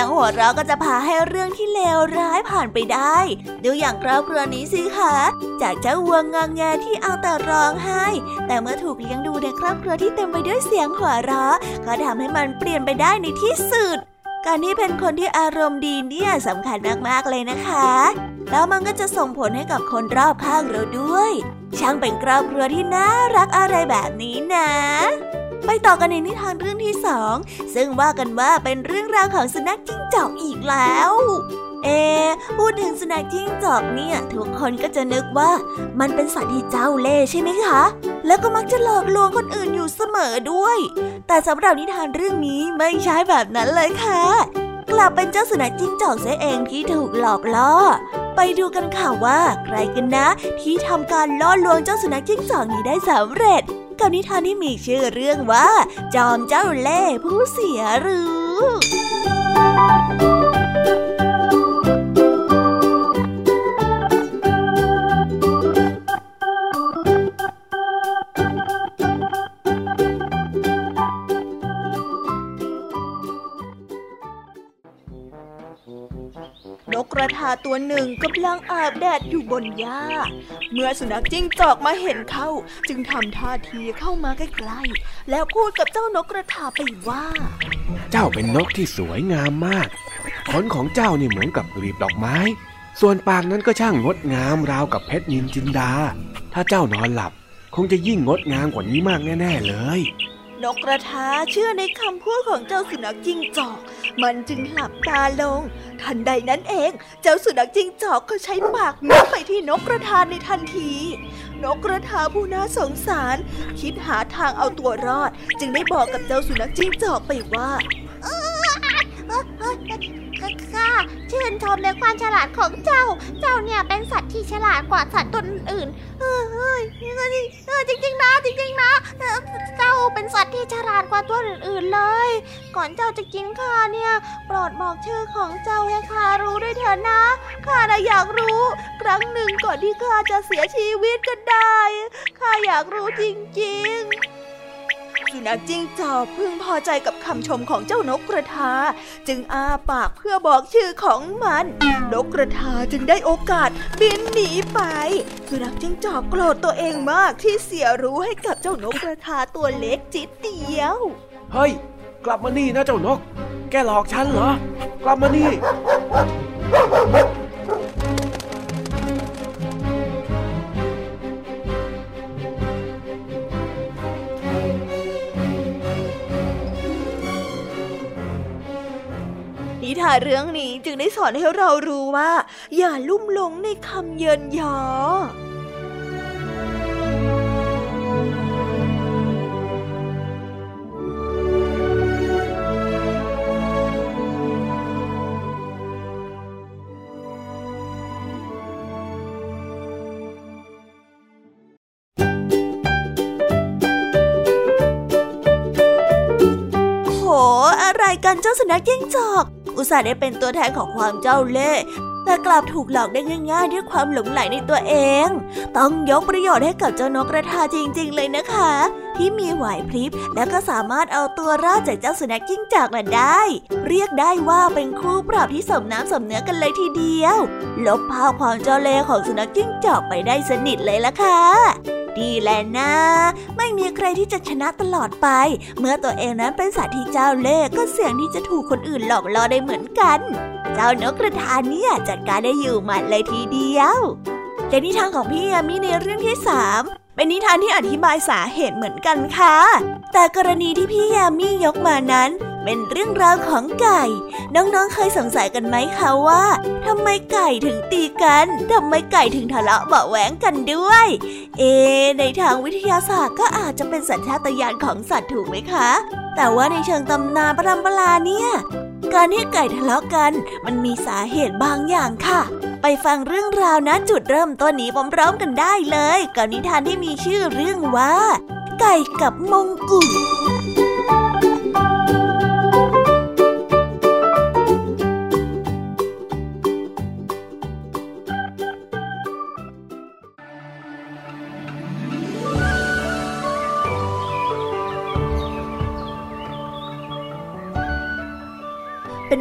สียงหัวเราะก็จะพาให้เรื่องที่เลวร้ายผ่านไปได้ ดูอย่างครอบครัวนี้สิคะ จากเจ้าวัวงองแงที่เอาแต่ร้องไห้ แต่เมื่อถูกเลี้ยงดูในครอบครัวที่เต็มไปด้วยเสียงหัวเราะ ก็ทำให้มันเปลี่ยนไปได้ในที่สุด การที่เป็นคนที่อารมณ์ดีเนี่ยสำคัญมากๆเลยนะคะ แล้วมันก็จะส่งผลให้กับคนรอบข้างเราด้วย ช่างเป็นครอบครัวที่น่ารักอะไรแบบนี้นะ ไปต่อกันในนิทานเรื่องที่สองซึ่งว่ากันว่าเป็นเรื่องราวของสุนัขจิ้งจอกอีกแล้ว เอ พูดถึงสุนัขจิ้งจอกเนี่ย ทุกคนก็จะนึกว่า มันเป็นสัตว์ที่เจ้าเล่ใช่ไหมคะ แล้วก็มักจะหลอกลวงคนอื่นอยู่เสมอด้วย แต่สำหรับนิทานเรื่องนี้ไม่ใช่แบบนั้นเลยค่ะ กลับเป็นเจ้าสุนัขจิ้งจอกเสียเองที่ถูกหลอกล่อไปดูกันค่ะว่าใครกันนะ ที่ทำการล่อลวงเจ้าสุนัขจิ้งจอกนี้ได้สำเร็จ กับนิทานที่มีชื่อเรื่องว่า จอมเจ้าเล่ห์ผู้เสียรู้ ตัวหนึ่งกำลังอาบแดดอยู่บนหญ้า เมื่อสุนัขจิ้งจอกมาเห็นเข้า จึงทำท่าทีเข้ามาใกล้ๆ แล้วพูดกับเจ้านกกระทาไปว่า เจ้าเป็นนกที่สวยงามมาก ขนของเจ้านี่เหมือนกับกลีบดอกไม้ ส่วนปากนั้นก็ช่างงดงามราวกับเพชรนินจินดา ถ้าเจ้านอนหลับ คงจะยิ่งงดงามกว่านี้มากแน่ ๆ เลย นกกระทาเชื่อในคำพูดของเจ้าสุนัขจิ้งจอก มันจึงหลับตาลง ทันใดนั้นเอง เจ้าสุนัขจิ้งจอกก็ใช้ปากงับไปที่นกกระทาในทันที นกกระทาผู้น่าสงสาร คิดหาทางเอาตัวรอด จึงได้บอกกับเจ้าสุนัขจิ้งจอกไปว่า ข้าชื่นชมในความฉลาดของเจ้า เจ้าเนี่ยเป็นสัตว์ที่ฉลาดกว่าสัตว์ตัวอื่นเฮ้ยเออจริงๆนะจริงๆนะ เจ้าเป็นสัตว์ที่ฉลาดกว่าตัวอื่นๆเลย ก่อนเจ้าจะกินข้าเนี่ยโปรดบอกชื่อของเจ้าให้ข้ารู้ด้วยเถอะนะข้าอยากรู้ ครั้งหนึ่งก่อนที่ข้าจะเสียชีวิตก็ได้ข้าอยากรู้จริงๆ สุนัขจิ้งจอกพึงพอใจกับคำชมของเจ้านกกระทา จึงอ้าปากเพื่อบอกชื่อของมัน นกกระทาจึงได้โอกาสบินหนีไป สุนัขจิ้งจอกโกรธตัวเองมากที่เสียรู้ให้กับเจ้านกกระทาตัวเล็กจิตเดียว เฮ้ย กลับมานี่นะเจ้านก แกหลอกฉันเหรอ กลับมานี่ ทานเรื่องนี้จึงได้สอนให้เรารู้ว่า อย่าลุ่มหลงในคำเยินยออะไรกันเจ้าสุนัขจิ้งจอก อุตส่าห์ได้เป็นตัวแทนของความเจ้าเล่ห์ แต่กลับถูกหลอกได้ง่ายๆ ด้วยความหลงไหลในตัวเอง ต้องยกประโยชน์ให้กับเจ้านกกระทาจริง ๆ เลยนะคะ ที่มีไหวพริบและก็สามารถเอาตัวรอดจากเจ้าสุนัขจิ้งจอกมาได้ เรียกได้ว่าเป็นคู่ปรับที่สมน้ำสมเนื้อกันเลยทีเดียว ลบภาพความเจ้าเล่ห์ของสุนัขจิ้งจอกไปได้สนิทเลยละค่ะดีแลนะ ไม่มีใครที่จะชนะตลอดไป เมื่อตัวเองนั้นเป็นสัตว์ที่เจ้าเล่ห์ก็เสี่ยงที่จะถูกคนอื่นหลอกล่อได้เหมือนกัน เจ้านกกระทานเนี่ยจัดการได้อยู่หมัดเลยทีเดียวแต่นิทานของพี่ยามีในเรื่องที่สามเป็นนิทานที่อธิบายสาเหตุเหมือนกันค่ะ แต่กรณีที่พี่ยามียกมานั้นเป็นเรื่องราวของไก่ น้องๆ เคยสงสัยกันไหมคะว่าทำไมไก่ถึงตีกันทำไมไก่ถึงทะเลาะเบาแหวงกันด้วย เอ ในทางวิทยาศาสตร์ก็อาจจะเป็นสัญชาตญาณของสัตว์ถูกไหมคะ แต่ว่าในเชิงตำนานประดำปลาเนี่ย การที่ไก่ทะเลาะกัน มันมีสาเหตุบางอย่างค่ะ ไปฟังเรื่องราวนะจุดเริ่มต้นนี้พร้อมๆกันได้เลย กับนิทานที่มีชื่อเรื่องว่า ไก่กับมงกุฎ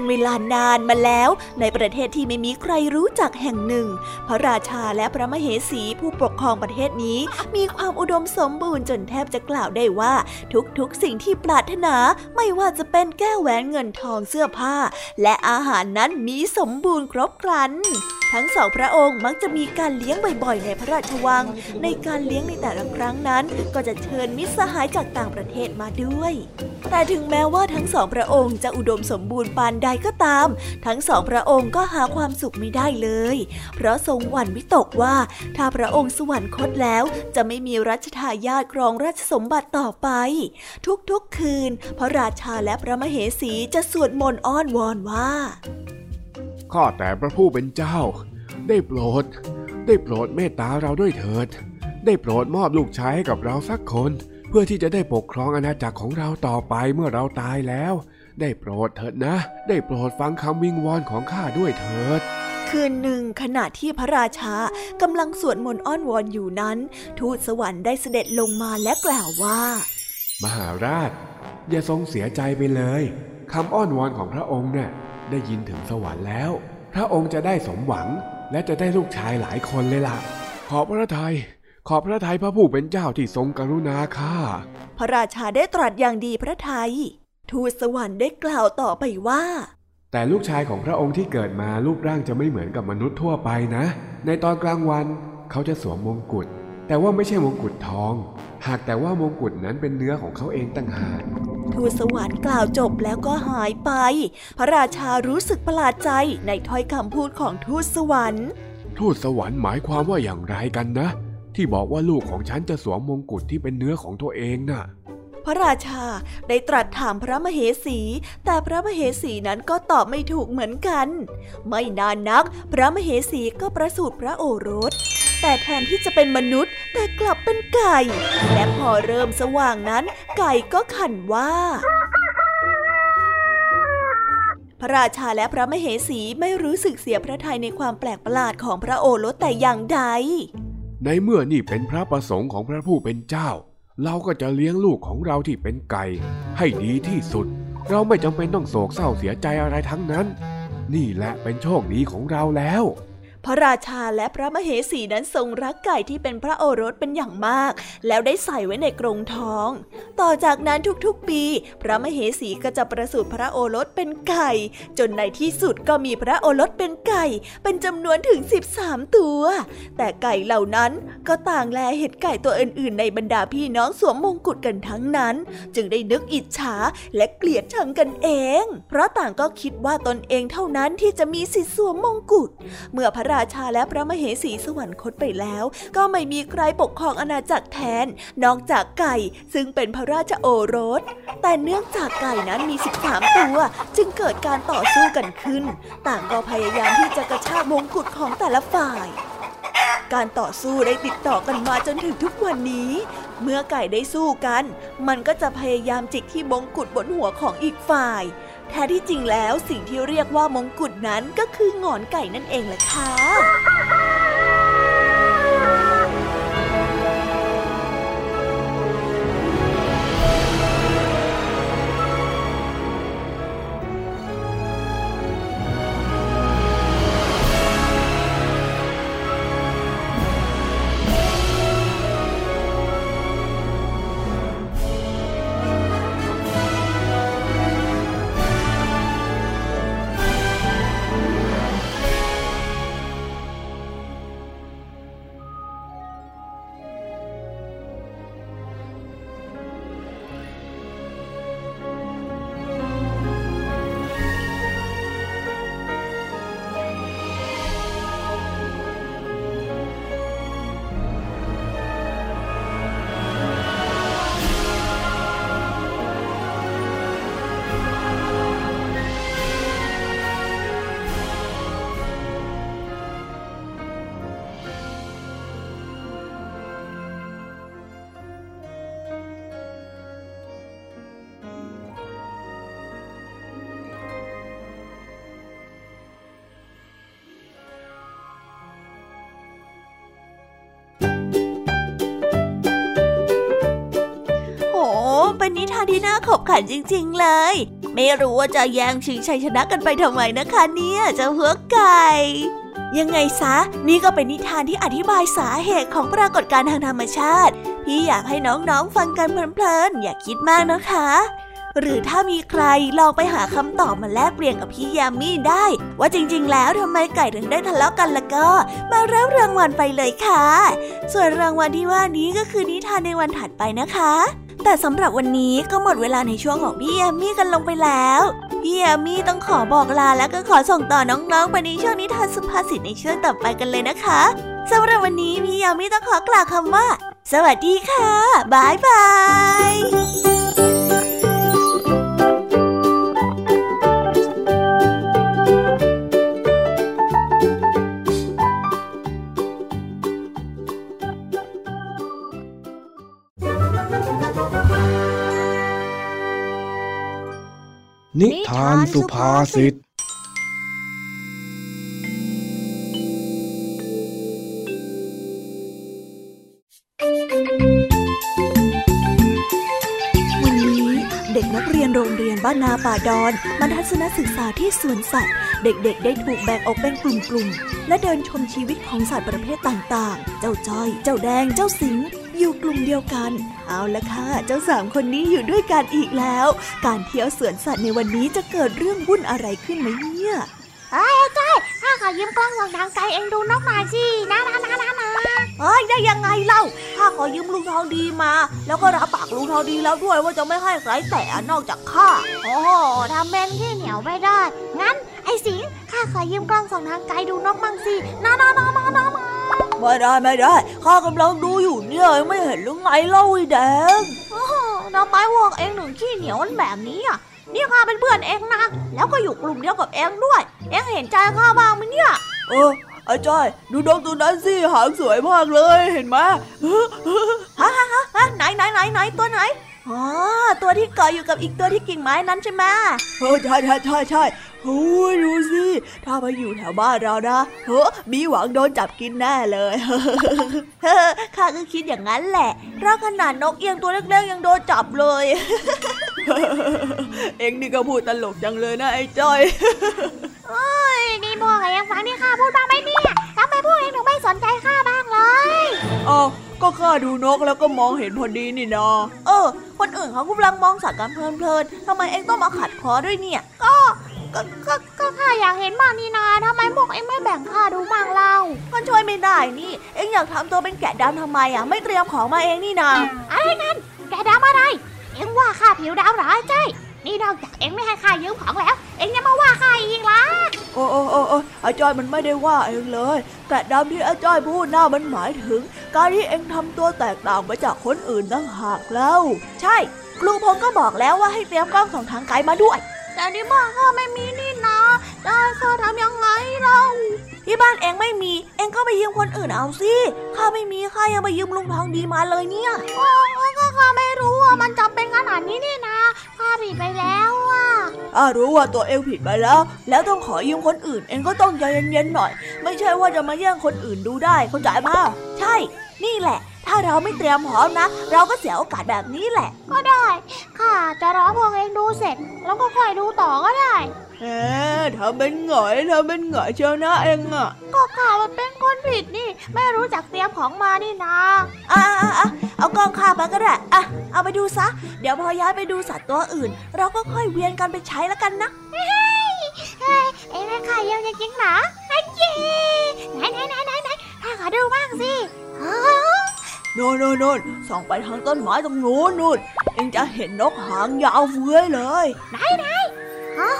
เป็นเวลานานมาแล้วในประเทศที่ไม่มีใครรู้จักแห่งหนึ่ง พระราชาและพระมเหสีผู้ปกครองประเทศนี้มีความอุดมสมบูรณ์จนแทบจะกล่าวได้ว่า ทุกๆ สิ่งที่ปรารถนาไม่ว่าจะเป็นแก้วแหวนเงินทองเสื้อผ้า และอาหารนั้นมีสมบูรณ์ครบครันทั้งสองพระองค์มักจะมีการเลี้ยงบ่อยๆ ในพระราชวัง ในการเลี้ยงในแต่ละครั้งนั้น ก็จะเชิญมิตรสหายจากต่างประเทศมาด้วย แต่ถึงแม้ว่าทั้งสองพระองค์จะอุดมสมบูรณ์ปานใดก็ตาม ทั้งสองพระองค์ก็หาความสุขไม่ได้เลย เพราะทรงหวั่นวิตกว่า ถ้าพระองค์สวรรคตแล้ว จะไม่มีรัชทายาทครองราชสมบัติต่อไป ทุกๆคืน พระราชาและพระมเหสีจะสวดมนต์อ้อนวอนว่าข้าแต่พระผู้เป็นเจ้า ได้โปรด ได้โปรดเมตตาเราด้วยเถิด ได้โปรดมอบลูกชายให้กับเราสักคน เพื่อที่จะได้ปกครองอาณาจักรของเราต่อไปเมื่อเราตายแล้ว ได้โปรดเถิดนะ ได้โปรดฟังคำวิงวอนของข้าด้วยเถิด คืนหนึ่งขณะที่พระราชากำลังสวดมนต์อ้อนวอนอยู่นั้น ทูตสวรรค์ได้เสด็จลงมาและกล่าวว่า มหาราช อย่าทรงเสียใจไปเลยคำอ้อนวอนของพระองค์เนี่ยได้ยินถึงสวรรค์แล้ว พระองค์จะได้สมหวังและจะได้ลูกชายหลายคนเลยล่ะ ขอบพระทัยขอบพระทัยพระผู้เป็นเจ้าที่ทรงกรุณาข้า พระราชาได้ตรัสอย่างดีพระทัย ทูตสวรรค์ได้กล่าวต่อไปว่า แต่ลูกชายของพระองค์ที่เกิดมารูปร่างจะไม่เหมือนกับมนุษย์ทั่วไปนะ ในตอนกลางวันเขาจะสวมมงกุฎ แต่ว่าไม่ใช่มงกุฎทอง หากแต่ว่ามงกุฎนั้นเป็นเนื้อของเขาเองต่างหากทูตสวรรค์กล่าวจบแล้วก็หายไป พระราชารู้สึกประหลาดใจในถ้อยคำพูดของทูตสวรรค์ ทูตสวรรค์หมายความว่าอย่างไรกันนะ ที่บอกว่าลูกของฉันจะสวมมงกุฎที่เป็นเนื้อของตัวเองนะ่ะพ พระราชาได้ตรัสถามพระมเหสี แต่พระมเหสีนั้นก็ตอบไม่ถูกเหมือนกัน ไม่นานนัก พระมเหสีก็ประสูติพระโอรส แต่แทนที่จะเป็นมนุษย์ แต่กลับเป็นไก่ และพอเริ่มสว่างนั้น ไก่ก็ขันว่าพระราชาและพระมเหสีไม่รู้สึกเสียพระทัยในความแปลกประหลาดของพระโอรสแต่อย่างใด ในเมื่อนี่เป็นพระประสงค์ของพระผู้เป็นเจ้า เราก็จะเลี้ยงลูกของเราที่เป็นไก่ ให้ดีที่สุด เราไม่จำเป็นต้องโศกเศร้าเสียใจอะไรทั้งนั้น นี่แหละเป็นโชคดีของเราแล้ว พระราชาและพระมเหสีนั้นทรงรักไก่ที่เป็นพระโอรสเป็นอย่างมาก แล้วได้ใส่ไว้ในกรงท้อง ต่อจากนั้นทุกๆปี พระมเหสีก็จะประสูติพระโอรสเป็นไก่ จนในที่สุดก็มีพระโอรสเป็นไก่ เป็นจำนวนถึง 13 ตัว แต่ไก่เหล่านั้นก็ต่างแลเห็นไก่ตัวอื่นๆ ในบรรดาพี่น้องสวมมงกุฎกันทั้งนั้น จึงได้นึกอิจฉาและเกลียดชังกันเอง เพราะต่างก็คิดว่าตนเองเท่านั้นที่จะมีสิทธิสวมมงกุฎเมื่อพระราชาและพระมเหสีสวรรคตไปแล้ว ก็ไม่มีใครปกครองอาณาจักรแทน นอกจากไก่ซึ่งเป็นพระราชโอรส แต่เนื่องจากไก่นั้นมี 13 ตัว จึงเกิดการต่อสู้กันขึ้น ต่างก็พยายามที่จะกระชากมงกุฎของแต่ละฝ่ายการต่อสู้ได้ติดต่อกันมาจนถึงทุกวันนี้ เมื่อไก่ได้สู้กัน มันก็จะพยายามจิกที่มงกุฎบนหัวของอีกฝ่าย แท้ที่จริงแล้วสิ่งที่เรียกว่ามงกุฎนั้นก็คืองอนไก่นั่นเองแหละค่ะ น่าขบขันจริง ๆ เลย ไม่รู้ว่าจะแย่งชิงชัยชนะกันไปทำไมนะคะเนี่ยเจ้าหัวไก่ยังไงซะ นี่ก็เป็นนิทานที่อธิบายสาเหตุของปรากฏการณ์ทางธรรมชาติ พี่อยากให้น้องๆฟังกันเพลินๆ อย่าคิดมากนะคะ หรือถ้ามีใครลองไปหาคำตอบมาแลกเปลี่ยนกับพี่ยามีได้ ว่าจริงๆ แล้วทำไมไก่ถึงได้ทะเลาะกันล้วก็ มารับรางวัลไปเลยค่ะ ส่วนรางวัลที่ว่านี้ก็คือนิทานในวันถัดไปนะคะ แต่สำหรับวันนี้ก็หมดเวลาในช่วงของพี่แอมมี่กันลงไปแล้ว พี่แอมมี่ต้องขอบอกลาและก็ขอส่งต่อน้องๆไปในช่วงนิทานสุภาษิตในช่วงต่อไปกันเลยนะคะสำหรับวันนี้พี่แอมมี่ต้องขอกล่าวคำว่า สวัสดีค่ะบายบาย นิทานสุภาษิต วันนี้เด็กนักเรียนโรงเรียนบ้านนาป่าดอนมาทัศนศึกษาที่สวนสัตว์ เด็กๆ ได้ถูกแบ่งออกเป็นกลุ่มๆ และเดินชมชีวิตของสัตว์ประเภทต่างๆ เจ้าจ้อย เจ้าแดง เจ้าสิง อยู่กลุ่มเดียวกัน เอาละค่ะ เจ้าสามคนนี้อยู่ด้วยกันอีกแล้ว การเที่ยวสวนสัตว์ในวันนี้จะเกิดเรื่องวุ่นอะไรขึ้นไหมเนี่ยเอ้ยจ้อยข้าขอยืมกล้องส่องทางไกลเองดูนกหน่อยสินะนะนะนะนะเฮ้ยได้ยังไงเล่าข้าขอยืมลุงทองดีมา แล้วก็รับปากลุงทองดีแล้วด้วยว่าจะไม่ให้ใครแตะนอกจากข้า โอ้โหทำเป็นขี้เหนียวไม่ได้ งั้นไอ้สิงข้าขอยืมกล้องส่องทางไกลดูนกมั่งสินะนะนะนะนะนะ ไม่ได้ไม่ได้ข้ากำลังดูอยู่เนี่ยไม่เห็นหรือไงเล่าไอ้แดงโอ้โหทำไมพวกเองหนึ่งขี้เหนียวแบบนี้อะนี่ข้าเป็นเพื่อนเองนะแล้วก็อยู่กลุ่มเดียวกับเองด้วย เองเห็นใจข้าบ้างไหมเนี่ย เออไอ้จ้อยดูนกตัวนั้นสิหางสวยมากเลยเห็นไหมฮะฮะฮะฮะไหนไหนไหนไหนตัวไหน อ๋อตัวที่เกาะอยู่กับอีกตัวที่กิ่งไม้นั้นใช่ไหมเออใช่ใช่ใช่ใช่โอ้ยดูสิถ้ามาอยู่แถวบ้านเรานะเฮ้อมีหวังโดนจับกินแน่เลยเฮ้อข้าก็คิดอย่างนั้นแหละเพราะขนาดนกเอียงตัวเล็กๆยังโดนจับเลย เอ็งนี่ก็พูดตลกจังเลยนะไอ้จ้อยเฮ้ยนี่พวกเองฟังที่ข้าพูดบ้างไหมเนี่ยทำไมพวกเองถึงไม่สนใจข้าบ้างเลย อ้าวก็ข้าดูนกแล้วก็มองเห็นพอดีนี่นาเออ คนอื่นเขากำลังมองสัตว์กันเพลินๆทำไมเอ็งต้องมาขัดคอด้วยเนี่ย ก็ก็ก็ก็ข้าอยากเห็นบ้างนี่นาทำไมพวกเองไม่แบ่งข้าดูบ้างเล่าก็ช่วยไม่ได้นี่ เอ็งอยากทำตัวเป็นแกะดำทำไมอะ ไม่เตรียมของมาเองนี่นาอะไรกัน แกดำอะไร เอ็งว่าข้าผิวดำเหรอไอ้ใจอย นี่นอกจากเอ็งไม่ให้ข้ายืมของแล้ว เอ็งยังมาว่าข้าอีกล่ะโอ้โอ้โอ้โอ้อาจารย์มันไม่ได้ว่าเองเลย แต่ดำที่อาจารย์พูดน่ามันหมายถึง การที่เองทำตัวแตกต่างไปจากคนอื่นตั้งหากแล้ว ใช่ ครูพงก็บอกแล้วว่าให้เตรียมกล้องส่องทางไกลมาด้วย แต่ที่บ้านข้าไม่มีนี่นะจะให้ข้าทำยังไงเรา ที่บ้านเอ็งไม่มี เอ็งก็ไปยืมคนอื่นเอาสิข้าไม่มีข้ายังไปยืมลุงทองดีมาเลยเนี่ยโอ้ก็ข้าไม่รู้ว่ามันจำเป็นขนาดนี้นี่นะข้าผิดไปแล้วอะถ้ารู้ว่าตัวเองผิดไปแล้ว แล้วต้องขอยืมคนอื่น เองก็ต้องใจเย็นๆหน่อย ไม่ใช่ว่าจะมาแย่งคนอื่นดูได้เข้าใจป่ะใช่ นี่แหละ ถ้าเราไม่เตรียมพร้อมนะ เราก็เสียโอกาสแบบนี้แหละ ก็ได้ข้าจะรอพวกเองดูเสร็จ แล้วก็ค่อยดูต่อก็ได้แหมทำเป็นหงอยทำเป็นหงอยเชียวนะเองอะ ก็ข้ามันเป็นคนผิดนี่ ไม่รู้จักเตรียมของมานี่นะอะอะอะเอากล้องข้ามาก็ได้อะเอาไปดูซะ เดี๋ยวพอย้ายไปดูสัตว์ตัวอื่น เราก็ค่อยเวียนกันไปใช้แล้วกันนะเฮ้ยเอ็งให้ข้าเยี่ยมจริงๆเหรอไอ้เย้ไหนไหนไหนไหนไหนข้าขอดูบ้างสิฮะ โน่นโน่นโน่นส่องไปทางต้นไม้ตรงนู้นนู่นเองจะเห็นนกหางยาวเฟื้อยเลยไหนไหนฮะ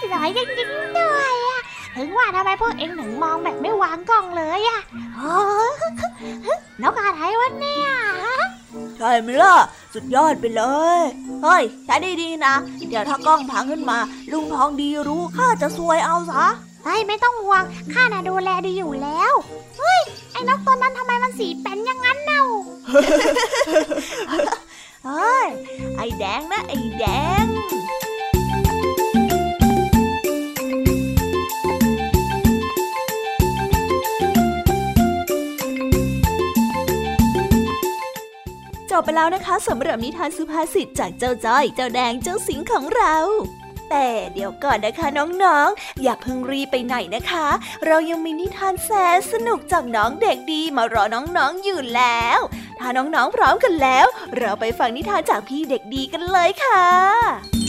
สวยจริงๆด้วยอะถึงว่าทำไมพวกเอ็งถึงมองแบบไม่วางกล้องเลยอะฮะนกอะไรวะเนี่ยฮะใช่ไหมล่ะ สุดยอดไปเลย เฮ้ยใช้ดีๆนะ เดี๋ยวถ้ากล้องพังขึ้นมา ลุงทองดีรู้ข้าจะซวยเอาซะเฮ้ยไม่ต้องห่วงข้าน่ะดูแลดีอยู่แล้ว เฮ้ย ไอ้นกตัวนั้นทำไมมันสีเป็นอย่างนั้นเน่า เฮ้ยไอ้แดงนะไอ้แดงจบไปแล้วนะคะสำหรับนิทานสุภาษิตจากเจ้าจ้อย เจ้าแดงเจ้าสิงของเรา แต่เดี๋ยวก่อนนะคะน้องๆอย่าเพิ่งรีไปไหนนะคะ เรายังมีนิทานแสนสนุกจากน้องเด็กดีมารอน้องๆอยู่แล้ว ถ้าน้องๆพร้อมกันแล้ว เราไปฟังนิทานจากพี่เด็กดีกันเลยค่ะ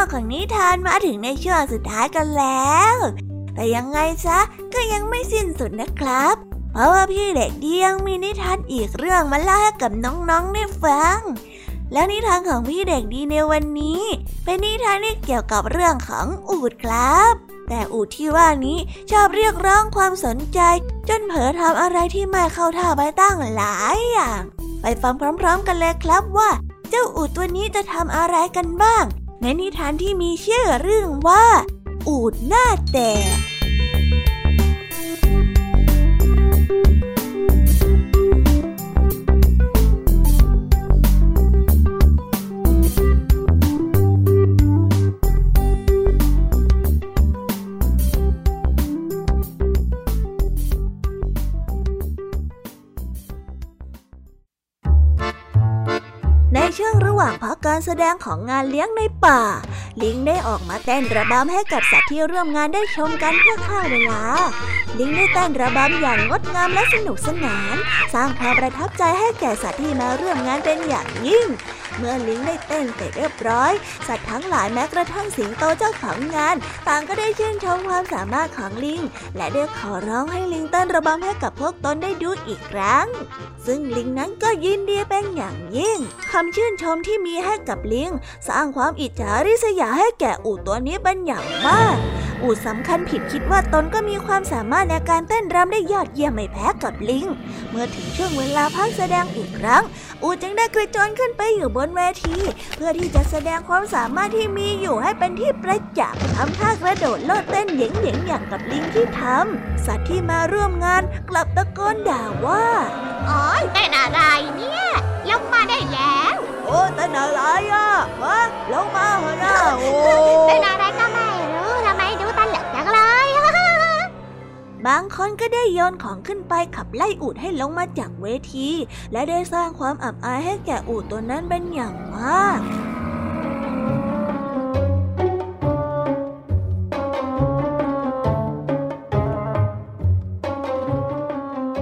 นทางในโลกของนิทานมาถึงในช่วงสุดท้ายกันแล้ว แต่ยังไงซะก็ยังไม่สิ้นสุดนะครับ เพราะว่าพี่เด็กดียังมีนิทานอีกเรื่องมาเล่าให้กับน้องๆได้ฟัง แล้วนิทานของพี่เด็กดีในวันนี้ เป็นนิทานที่เกี่ยวกับเรื่องของอูดครับแต่อูดที่ว่านี้ชอบเรียกร้องความสนใจ จนเผลอทำอะไรที่ไม่เข้าท่าไปตั้งหลายอย่าง ไปฟังพร้อม ๆ กันเลยครับว่า เจ้าอูดตัวนี้จะทำอะไรกันบ้าง ในนิทานที่มีชื่อเรื่องว่า อูดหน้าแตกางพักการแสดงของงานเลี้ยงในป่า ลิงได้ออกมาเต้นระบำให้กับสัตว์ที่ร่วมงานได้ชมกันเพื่อฆ่าเวลา ลิงได้เต้นระบำอย่างงดงามและสนุกสนาน สร้างความประทับใจให้แก่สัตว์ที่มาร่วมงานเป็นอย่างยิ่ง เมื่อลิงได้เต้นเสร็จเรียบร้อย สัตว์ทั้งหลายแม้กระทั่งสิงโตเจ้าของงาน ต่างก็ได้ชื่นชมความสามารถของลิง และได้ขอร้องให้ลิงเต้นระบำให้กับพวกตนได้ดูอีกครั้ง ซึ่งลิงนั้นก็ยินดีเป็นอย่างยิ่งคำชื่นชมที่มีให้กับลิง สร้างความอิจฉาริษยาให้แก่อู่ตัวนี้เป็นอย่างมาก อูดสำคัญผิดคิดว่าตนก็มีความสามารถในการเต้นรำได้ยอดเยี่ยมไม่แพ้กับลิง เมื่อถึงช่วงเวลาพักแสดงอีกครั้ง อูดจึงได้กระโจนขึ้นไปอยู่บนเวที เพื่อที่จะแสดงความสามารถที่มีอยู่ให้เป็นที่ประจักษ์ทำท่ากระโดดโลดเต้นเหย่งๆอย่างกับลิงที่ทำสัตว์ที่มาร่วมงานกลับตะโกนด่าว่าอ๋อเต้นอะไรเนี่ยลงมาได้แล้วโอ้เต้นอะไรอะวะลงมาเหรอนะโอ้เต้นอะไรก็ไม่รู้ บางคนก็ได้โยนของขึ้นไปขับไล่อูดให้ลงมาจากเวที และได้สร้างความอับอายให้แก่อูดตัวนั้นเป็นอย่างมาก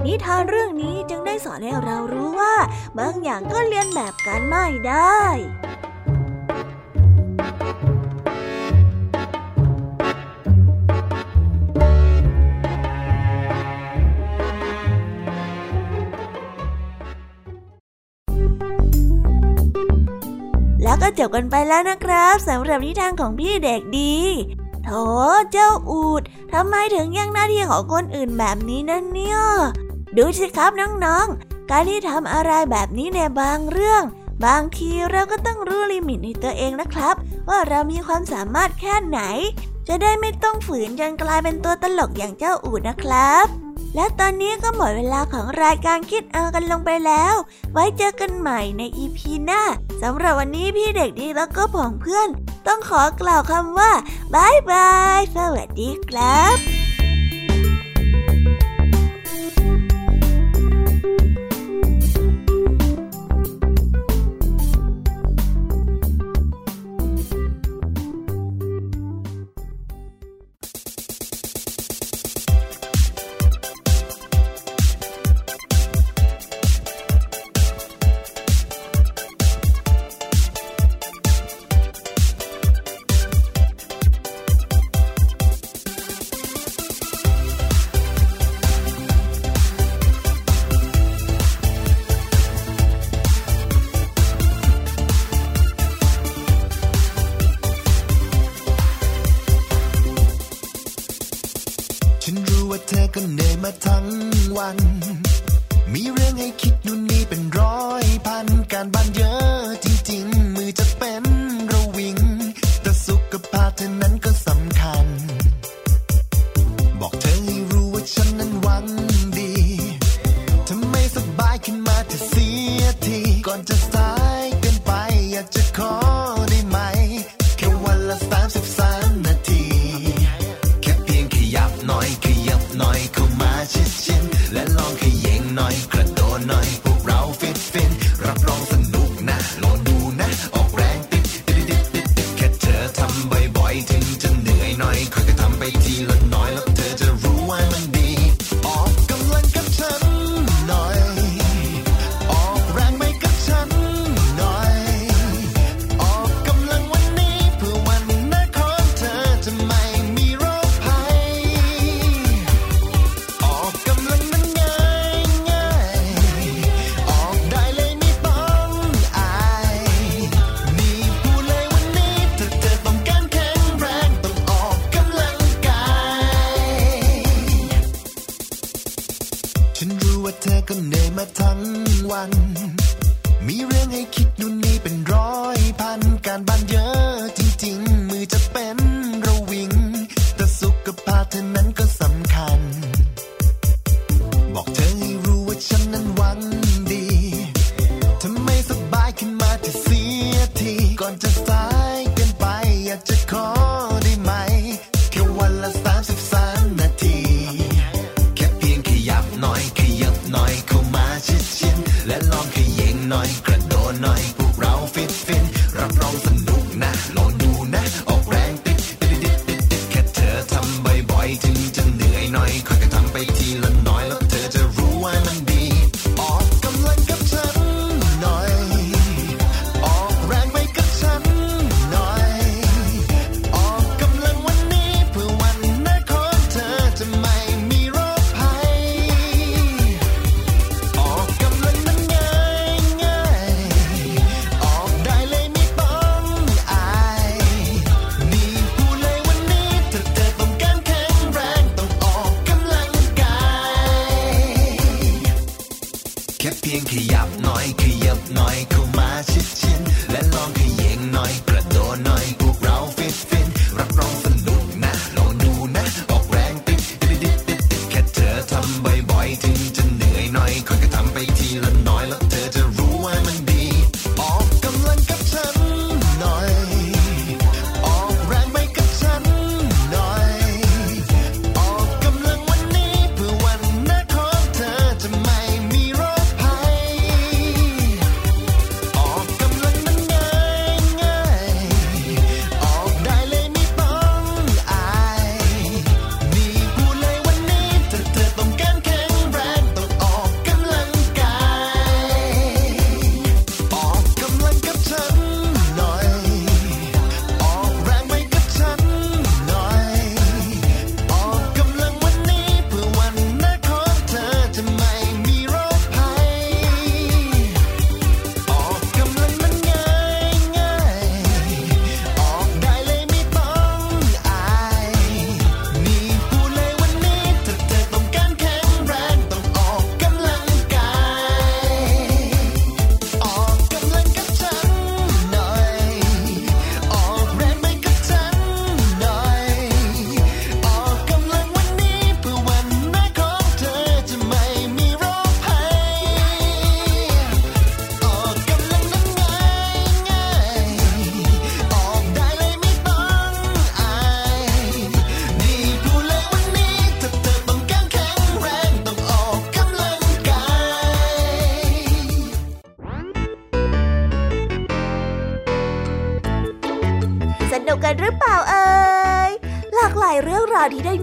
นิทานเรื่องนี้จึงได้สอนให้เรารู้ว่า บางอย่างก็เรียนแบบกันไม่ได้ ก็จบกันไปแล้วนะครับสำหรับนิทานของพี่เด็กดีโถเจ้าอูดทำไมถึงแย่งหน้าที่ของคนอื่นแบบนี้นั่นเนี่ย ดูสิครับน้องๆ การที่ทำอะไรแบบนี้ในบางเรื่อง บางทีเราก็ต้องรู้ลิมิตในตัวเองนะครับ ว่าเรามีความสามารถแค่ไหน จะได้ไม่ต้องฝืนจนกลายเป็นตัวตลกอย่างเจ้าอูดนะครับ และตอนนี้ก็หมดเวลาของรายการคิดเอากันลงไปแล้ว ไว้เจอกันใหม่ในอีพีหน้าสำหรับวันนี้พี่เด็กดีแล้วก็ผองเพื่อน ต้องขอกล่าวคำว่าบายบายสวัสดีครับ